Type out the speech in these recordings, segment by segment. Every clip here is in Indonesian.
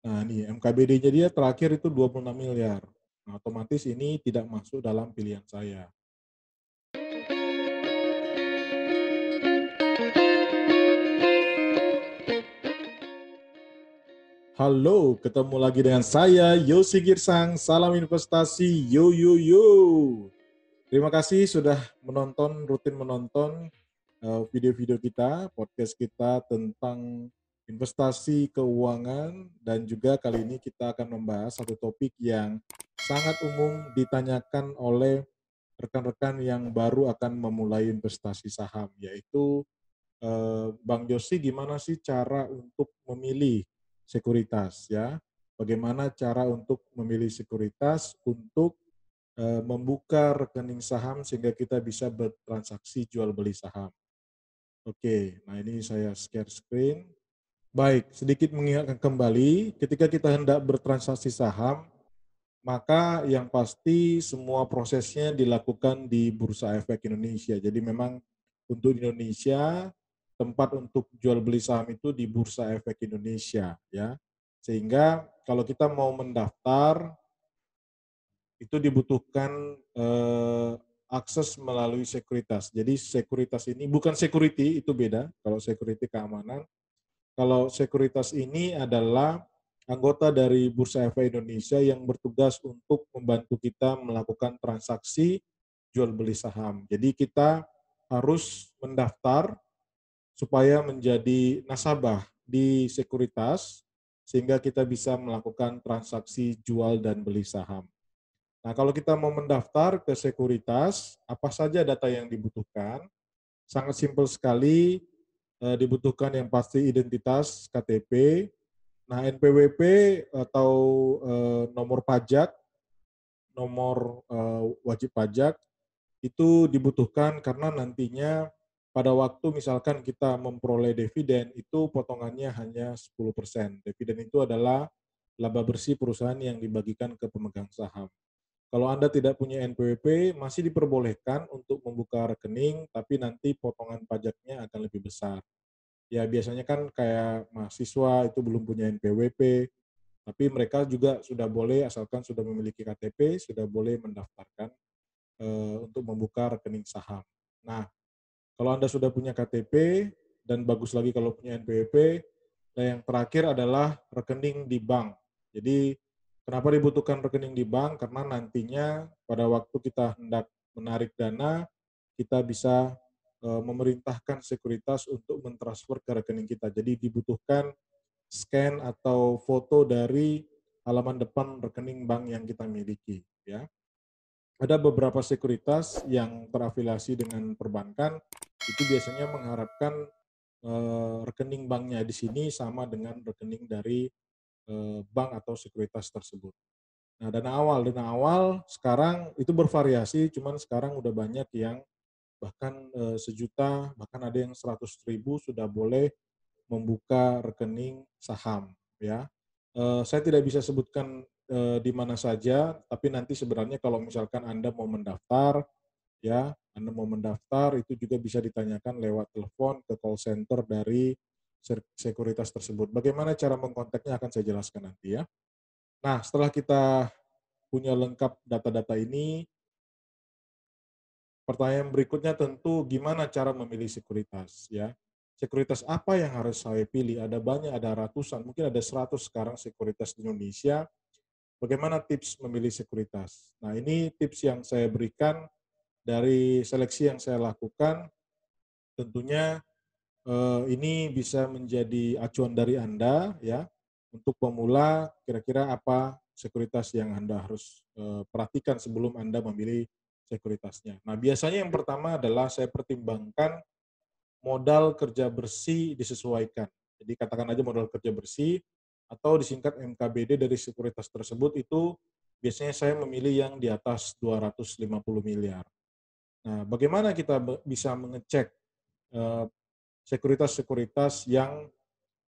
Nah, nih MKBD-nya dia terakhir itu 26 miliar. Nah, otomatis ini tidak masuk dalam pilihan saya. Halo, ketemu lagi dengan saya Yosi Girsang. Salam investasi, yo yo yo. Terima kasih sudah menonton, rutin menonton eh, video-video kita, podcast kita tentang investasi keuangan dan juga kali ini kita akan membahas satu topik yang sangat umum ditanyakan oleh rekan-rekan yang baru akan memulai investasi saham yaitu eh, Bang Josi gimana sih cara untuk memilih sekuritas ya bagaimana cara untuk memilih sekuritas untuk eh, membuka rekening saham sehingga kita bisa bertransaksi jual beli saham. Oke, nah ini saya share screen. Baik, sedikit mengingatkan kembali, ketika kita hendak bertransaksi saham, maka yang pasti semua prosesnya dilakukan di Bursa Efek Indonesia. Jadi memang untuk Indonesia, tempat untuk jual beli saham itu di Bursa Efek Indonesia. ya. Sehingga kalau kita mau mendaftar, itu dibutuhkan eh, akses melalui sekuritas. Jadi sekuritas ini bukan security, itu beda. Kalau security keamanan, kalau sekuritas ini adalah anggota dari Bursa Efek Indonesia yang bertugas untuk membantu kita melakukan transaksi jual beli saham. Jadi kita harus mendaftar supaya menjadi nasabah di sekuritas sehingga kita bisa melakukan transaksi jual dan beli saham. Nah, kalau kita mau mendaftar ke sekuritas, apa saja data yang dibutuhkan? Sangat simpel sekali, uh, dibutuhkan yang pasti identitas KTP, nah NPWP atau uh, nomor pajak, nomor uh, wajib pajak itu dibutuhkan karena nantinya pada waktu misalkan kita memperoleh dividen itu potongannya hanya 10%. Dividen itu adalah laba bersih perusahaan yang dibagikan ke pemegang saham. Kalau Anda tidak punya NPWP, masih diperbolehkan untuk membuka rekening, tapi nanti potongan pajaknya akan lebih besar. Ya biasanya kan kayak mahasiswa itu belum punya NPWP, tapi mereka juga sudah boleh asalkan sudah memiliki KTP, sudah boleh mendaftarkan e, untuk membuka rekening saham. Nah, kalau Anda sudah punya KTP dan bagus lagi kalau punya NPWP, dan yang terakhir adalah rekening di bank. Jadi Kenapa dibutuhkan rekening di bank? Karena nantinya pada waktu kita hendak menarik dana, kita bisa e, memerintahkan sekuritas untuk mentransfer ke rekening kita. Jadi dibutuhkan scan atau foto dari halaman depan rekening bank yang kita miliki. Ya, ada beberapa sekuritas yang terafiliasi dengan perbankan itu biasanya mengharapkan e, rekening banknya di sini sama dengan rekening dari Eh, bank atau sekuritas tersebut. Nah, dana awal, dana awal sekarang itu bervariasi, cuman sekarang udah banyak yang bahkan e, sejuta, bahkan ada yang seratus ribu sudah boleh membuka rekening saham. Ya, e, saya tidak bisa sebutkan di mana saja, tapi nanti sebenarnya kalau misalkan anda mau mendaftar, ya, anda mau mendaftar itu juga bisa ditanyakan lewat telepon ke call center dari sekuritas tersebut. Bagaimana cara mengkontaknya akan saya jelaskan nanti ya. Nah, setelah kita punya lengkap data-data ini, pertanyaan berikutnya tentu gimana cara memilih sekuritas ya. Sekuritas apa yang harus saya pilih? Ada banyak, ada ratusan, mungkin ada seratus sekarang sekuritas di Indonesia. Bagaimana tips memilih sekuritas? Nah, ini tips yang saya berikan dari seleksi yang saya lakukan. Tentunya uh, ini bisa menjadi acuan dari Anda ya untuk pemula kira-kira apa sekuritas yang Anda harus uh, perhatikan sebelum Anda memilih sekuritasnya. Nah, biasanya yang pertama adalah saya pertimbangkan modal kerja bersih disesuaikan. Jadi katakan aja modal kerja bersih atau disingkat MKBD dari sekuritas tersebut itu biasanya saya memilih yang di atas 250 miliar. Nah, bagaimana kita bisa mengecek uh, sekuritas-sekuritas yang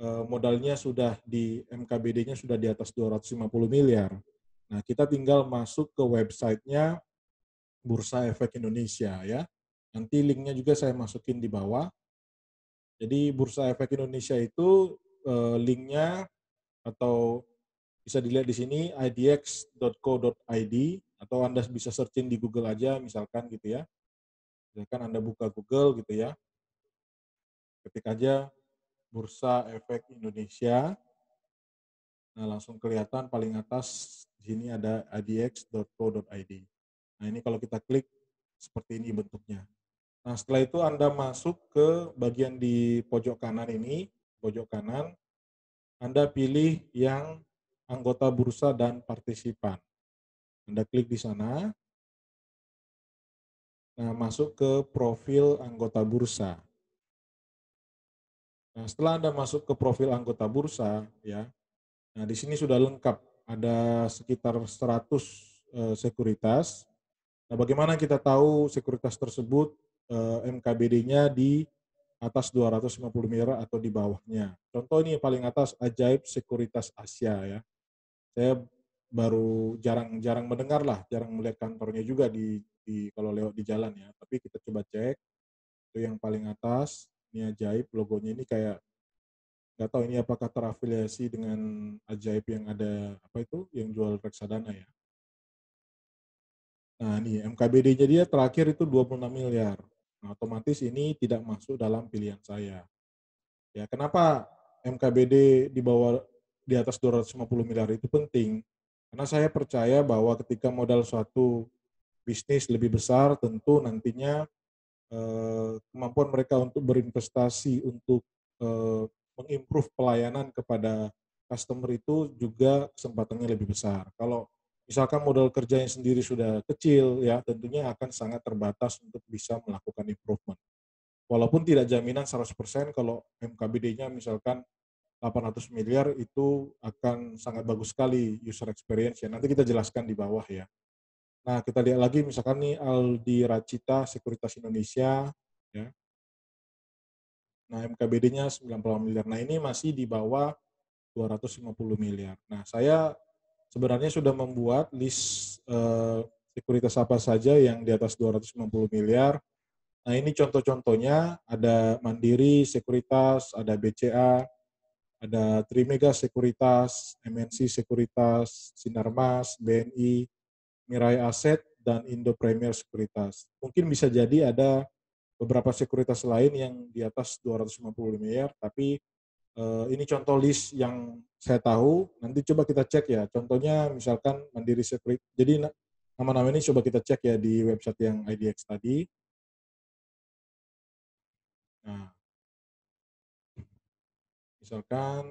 eh, modalnya sudah di MKBD-nya sudah di atas 250 miliar. Nah, kita tinggal masuk ke websitenya Bursa Efek Indonesia ya. Nanti linknya juga saya masukin di bawah. Jadi Bursa Efek Indonesia itu eh, linknya atau bisa dilihat di sini idx.co.id atau Anda bisa searching di Google aja misalkan gitu ya. Misalkan Anda buka Google gitu ya. Ketik aja Bursa Efek Indonesia. Nah, langsung kelihatan paling atas di sini ada idx.co.id. Nah, ini kalau kita klik seperti ini bentuknya. Nah, setelah itu Anda masuk ke bagian di pojok kanan ini, pojok kanan, Anda pilih yang anggota bursa dan partisipan. Anda klik di sana. Nah, masuk ke profil anggota bursa. Nah, setelah Anda masuk ke profil anggota bursa, ya, nah di sini sudah lengkap. Ada sekitar 100 eh, sekuritas. Nah, bagaimana kita tahu sekuritas tersebut eh, MKBD-nya di atas 250 miliar atau di bawahnya. Contoh ini paling atas ajaib sekuritas Asia ya saya baru jarang-jarang mendengar lah, jarang melihat kantornya juga di, di kalau lewat di jalan ya. Tapi kita coba cek itu yang paling atas ini ajaib logonya ini kayak nggak tahu ini apakah terafiliasi dengan ajaib yang ada apa itu yang jual reksadana ya. Nah ini MKBD-nya dia terakhir itu 26 miliar. Nah, otomatis ini tidak masuk dalam pilihan saya. Ya, kenapa MKBD di bawah di atas 250 miliar itu penting karena saya percaya bahwa ketika modal suatu bisnis lebih besar tentu nantinya kemampuan mereka untuk berinvestasi untuk eh, mengimprove pelayanan kepada customer itu juga kesempatannya lebih besar. Kalau misalkan modal kerjanya sendiri sudah kecil ya tentunya akan sangat terbatas untuk bisa melakukan improvement. Walaupun tidak jaminan 100% kalau MKBD-nya misalkan 800 miliar itu akan sangat bagus sekali user experience ya. Nanti kita jelaskan di bawah ya. Nah, kita lihat lagi misalkan nih Aldi Racita Sekuritas Indonesia ya. Nah, MKBD-nya 90 miliar. Nah, ini masih di bawah 250 miliar. Nah, saya sebenarnya sudah membuat list eh, sekuritas apa saja yang di atas 250 miliar. Nah, ini contoh-contohnya ada Mandiri Sekuritas, ada BCA, ada Trimega Sekuritas, MNC Sekuritas, Sinarmas, BNI, Mirai Aset, dan Indo Premier Sekuritas. Mungkin bisa jadi ada beberapa sekuritas lain yang di atas 250 miliar, tapi eh, ini contoh list yang saya tahu. Nanti coba kita cek ya. Contohnya misalkan Mandiri Sekuritas. Jadi nama-nama ini coba kita cek ya di website yang IDX tadi. Nah, Misalkan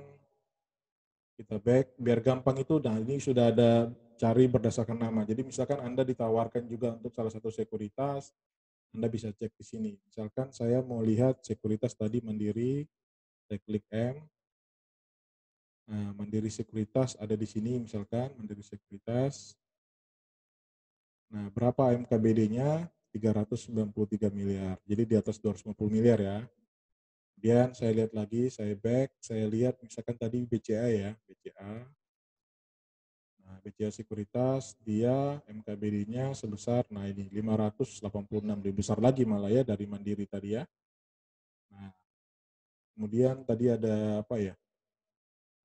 kita back, biar gampang itu, nah ini sudah ada cari berdasarkan nama. Jadi misalkan Anda ditawarkan juga untuk salah satu sekuritas, Anda bisa cek di sini. Misalkan saya mau lihat sekuritas tadi Mandiri, saya klik M. Nah, Mandiri Sekuritas ada di sini misalkan, Mandiri Sekuritas. Nah, berapa MKBD-nya? 393 miliar. Jadi di atas 250 miliar ya. Kemudian saya lihat lagi, saya back, saya lihat misalkan tadi BCA ya, BCA. Nah, BCA Sekuritas, dia MKBD-nya sebesar, nah ini 586, lebih besar lagi malah ya dari Mandiri tadi ya. Nah, kemudian tadi ada apa ya,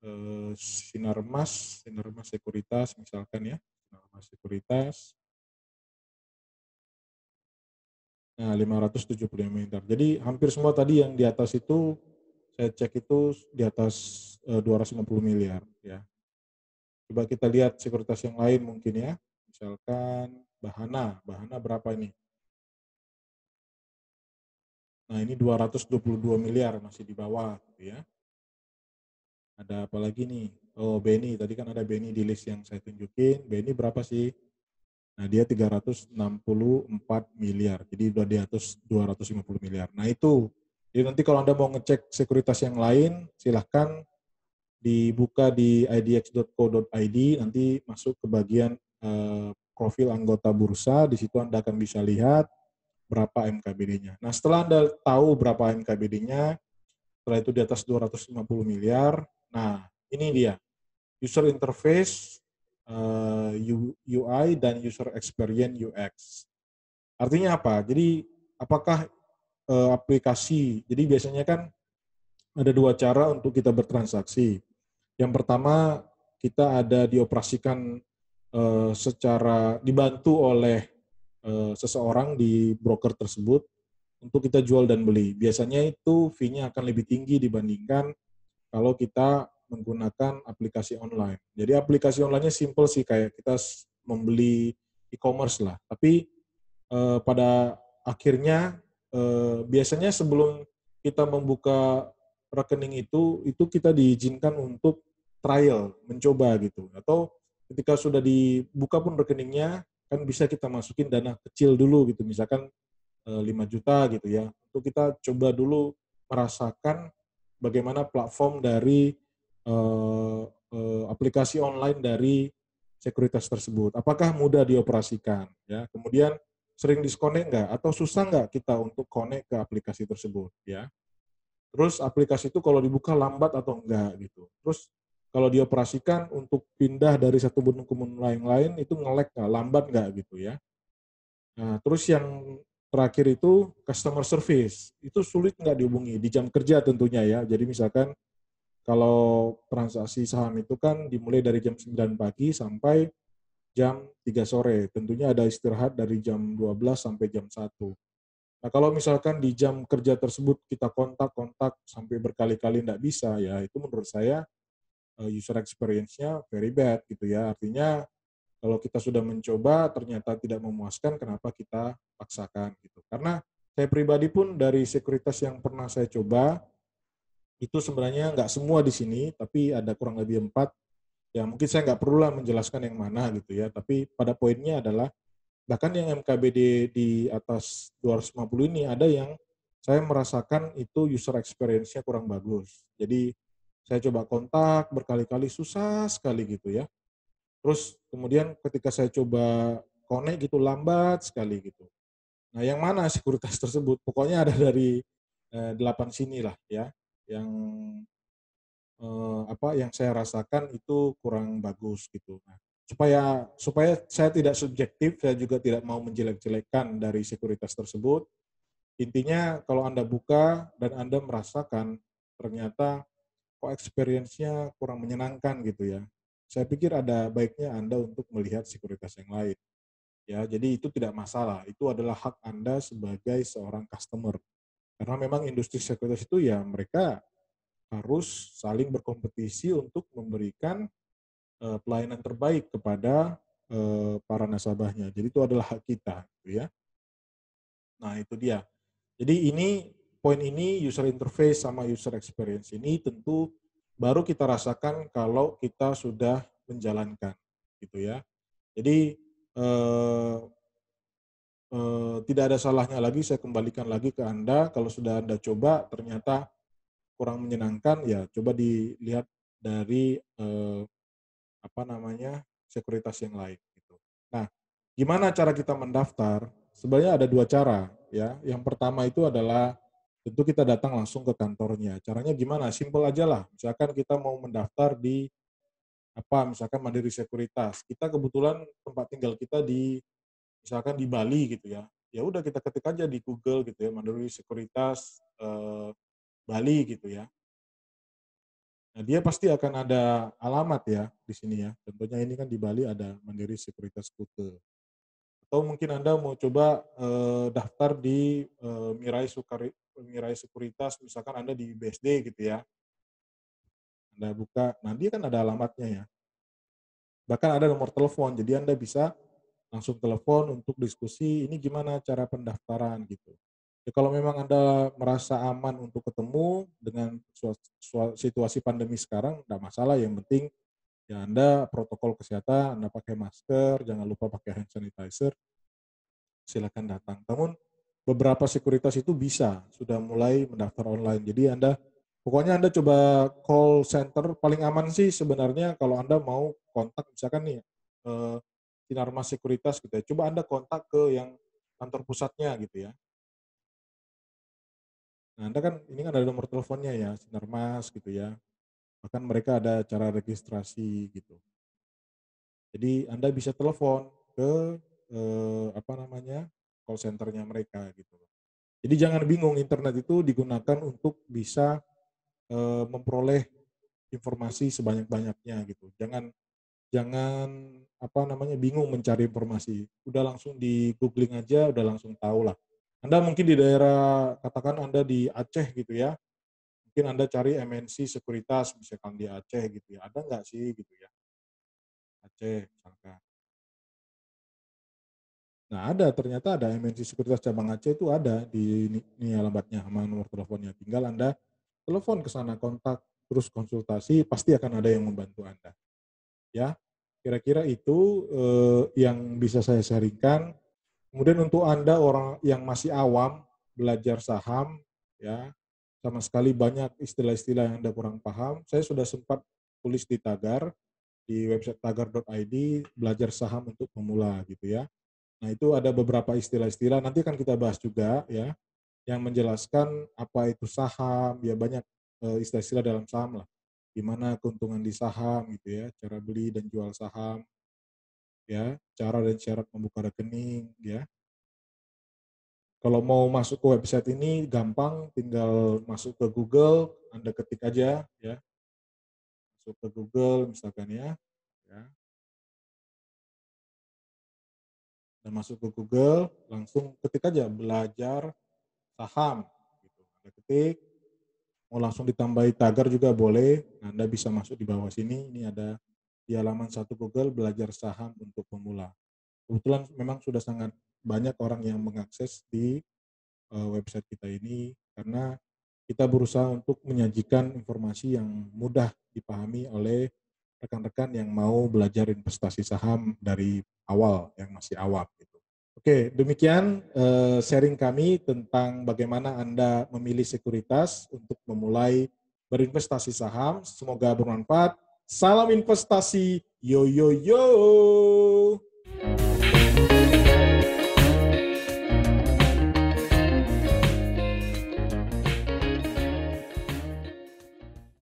eh, Sinarmas, Sinarmas Sekuritas misalkan ya, Sinarmas Sekuritas, Nah, 575 miliar. Jadi hampir semua tadi yang di atas itu saya cek itu di atas e, eh, 250 miliar ya. Coba kita lihat sekuritas yang lain mungkin ya. Misalkan Bahana, Bahana berapa ini? Nah, ini 222 miliar masih di bawah gitu ya. Ada apa lagi nih? Oh, Beni, tadi kan ada Beni di list yang saya tunjukin. Beni berapa sih? Nah, dia 364 miliar. Jadi udah di atas 250 miliar. Nah, itu. Jadi nanti kalau Anda mau ngecek sekuritas yang lain, silahkan dibuka di idx.co.id, nanti masuk ke bagian eh, profil anggota bursa, di situ Anda akan bisa lihat berapa MKBD-nya. Nah, setelah Anda tahu berapa MKBD-nya, setelah itu di atas 250 miliar, nah ini dia. User interface UI eh, dan user experience UX. Artinya apa? Jadi apakah uh, aplikasi? Jadi biasanya kan ada dua cara untuk kita bertransaksi. Yang pertama, kita ada dioperasikan uh, secara dibantu oleh uh, seseorang di broker tersebut untuk kita jual dan beli. Biasanya itu fee-nya akan lebih tinggi dibandingkan kalau kita menggunakan aplikasi online. Jadi aplikasi online-nya simple sih kayak kita membeli e-commerce lah. Tapi uh, pada akhirnya uh, biasanya sebelum kita membuka rekening itu itu kita diizinkan untuk trial, mencoba gitu. Atau ketika sudah dibuka pun rekeningnya kan bisa kita masukin dana kecil dulu gitu. Misalkan 5 eh, juta gitu ya. Untuk kita coba dulu merasakan bagaimana platform dari uh, uh, aplikasi online dari sekuritas tersebut. Apakah mudah dioperasikan ya. Kemudian sering diskonek nggak atau susah nggak kita untuk connect ke aplikasi tersebut ya. Terus aplikasi itu kalau dibuka lambat atau enggak gitu. Terus kalau dioperasikan untuk pindah dari satu bentuk ke bentuk lain lain itu ngelek nggak, lambat nggak gitu ya. Nah, terus yang terakhir itu customer service. Itu sulit nggak dihubungi di jam kerja tentunya ya. Jadi misalkan kalau transaksi saham itu kan dimulai dari jam 9 pagi sampai jam 3 sore. Tentunya ada istirahat dari jam 12 sampai jam 1. Nah, kalau misalkan di jam kerja tersebut kita kontak-kontak sampai berkali-kali tidak bisa, ya itu menurut saya eh, user experience-nya very bad gitu ya. Artinya kalau kita sudah mencoba ternyata tidak memuaskan, kenapa kita paksakan gitu. Karena saya pribadi pun dari sekuritas yang pernah saya coba, itu sebenarnya nggak semua di sini, tapi ada kurang lebih empat. Ya mungkin saya nggak perlu lah menjelaskan yang mana gitu ya, tapi pada poinnya adalah bahkan yang MKBD di atas 250 ini ada yang saya merasakan itu user experience-nya kurang bagus. Jadi saya coba kontak berkali-kali susah sekali gitu ya. Terus kemudian ketika saya coba connect gitu lambat sekali gitu. Nah, yang mana sekuritas tersebut? Pokoknya ada dari eh, delapan sini lah ya, yang eh, apa yang saya rasakan itu kurang bagus gitu. Nah, supaya supaya saya tidak subjektif, saya juga tidak mau menjelek-jelekkan dari sekuritas tersebut. Intinya kalau Anda buka dan Anda merasakan ternyata kok experience-nya kurang menyenangkan gitu ya. Saya pikir ada baiknya Anda untuk melihat sekuritas yang lain. Ya, jadi itu tidak masalah. Itu adalah hak Anda sebagai seorang customer. Karena memang industri sekuritas itu ya mereka harus saling berkompetisi untuk memberikan uh, pelayanan terbaik kepada uh, para nasabahnya. Jadi itu adalah hak kita, gitu ya. Nah itu dia. Jadi ini poin ini user interface sama user experience ini tentu baru kita rasakan kalau kita sudah menjalankan, gitu ya. Jadi eh, eh, tidak ada salahnya lagi saya kembalikan lagi ke anda kalau sudah anda coba ternyata kurang menyenangkan ya coba dilihat dari eh, apa namanya sekuritas yang lain gitu. Nah, gimana cara kita mendaftar? Sebenarnya ada dua cara ya. Yang pertama itu adalah tentu kita datang langsung ke kantornya. Caranya gimana? Simpel aja lah. Misalkan kita mau mendaftar di apa misalkan Mandiri Sekuritas. Kita kebetulan tempat tinggal kita di misalkan di Bali gitu ya. Ya udah kita ketik aja di Google gitu ya Mandiri Sekuritas eh, Bali gitu ya. Nah, dia pasti akan ada alamat ya di sini ya. Tentunya ini kan di Bali ada Mandiri Sekuritas Kute. Atau mungkin Anda mau coba eh, daftar di eh, Mirai Sukari, Mirai Sekuritas, misalkan Anda di BSD gitu ya. Anda buka, dia kan ada alamatnya ya. Bahkan ada nomor telepon, jadi Anda bisa langsung telepon untuk diskusi ini gimana cara pendaftaran gitu. Ya, kalau memang Anda merasa aman untuk ketemu dengan situasi pandemi sekarang, tidak masalah. Yang penting ya Anda protokol kesehatan, Anda pakai masker, jangan lupa pakai hand sanitizer, silakan datang. Namun beberapa sekuritas itu bisa sudah mulai mendaftar online. Jadi Anda pokoknya Anda coba call center paling aman sih sebenarnya kalau Anda mau kontak misalkan nih eh, Sinarmas Sekuritas gitu ya. Coba Anda kontak ke yang kantor pusatnya gitu ya Nah, Anda kan ini kan ada nomor teleponnya ya, Sinarmas gitu ya. Bahkan mereka ada cara registrasi gitu. Jadi Anda bisa telepon ke eh, apa namanya call centernya mereka gitu. Jadi jangan bingung internet itu digunakan untuk bisa eh, memperoleh informasi sebanyak-banyaknya gitu. Jangan jangan apa namanya bingung mencari informasi. Udah langsung di googling aja, udah langsung tahu lah. Anda mungkin di daerah katakan Anda di Aceh gitu ya, mungkin Anda cari MNC sekuritas misalkan di Aceh gitu ya. Ada nggak sih gitu ya? Aceh misalkan. Nah ada, ternyata ada MNC Sekuritas Cabang Aceh itu ada di ini, alamatnya sama nomor teleponnya. Tinggal Anda telepon ke sana, kontak, terus konsultasi, pasti akan ada yang membantu Anda. Ya, kira-kira itu eh, yang bisa saya sharingkan. Kemudian untuk Anda orang yang masih awam belajar saham, ya sama sekali banyak istilah-istilah yang Anda kurang paham. Saya sudah sempat tulis di Tagar, di website tagar.id, belajar saham untuk pemula gitu ya Nah, itu ada beberapa istilah-istilah, nanti akan kita bahas juga ya, yang menjelaskan apa itu saham, ya banyak eh, istilah-istilah dalam saham lah. Gimana keuntungan di saham gitu ya, cara beli dan jual saham, ya, cara dan syarat membuka rekening, ya. Kalau mau masuk ke website ini gampang, tinggal masuk ke Google, Anda ketik aja ya. Masuk ke Google misalkan ya. ya dan masuk ke Google, langsung ketik aja belajar saham. Gitu. Anda ketik, mau langsung ditambahi tagar juga boleh. Anda bisa masuk di bawah sini. Ini ada di halaman satu Google belajar saham untuk pemula. Kebetulan memang sudah sangat banyak orang yang mengakses di uh, website kita ini karena kita berusaha untuk menyajikan informasi yang mudah dipahami oleh rekan-rekan yang mau belajar investasi saham dari awal, yang masih awam. Oke, demikian uh, sharing kami tentang bagaimana Anda memilih sekuritas untuk memulai berinvestasi saham. Semoga bermanfaat. Salam investasi, yo yo yo.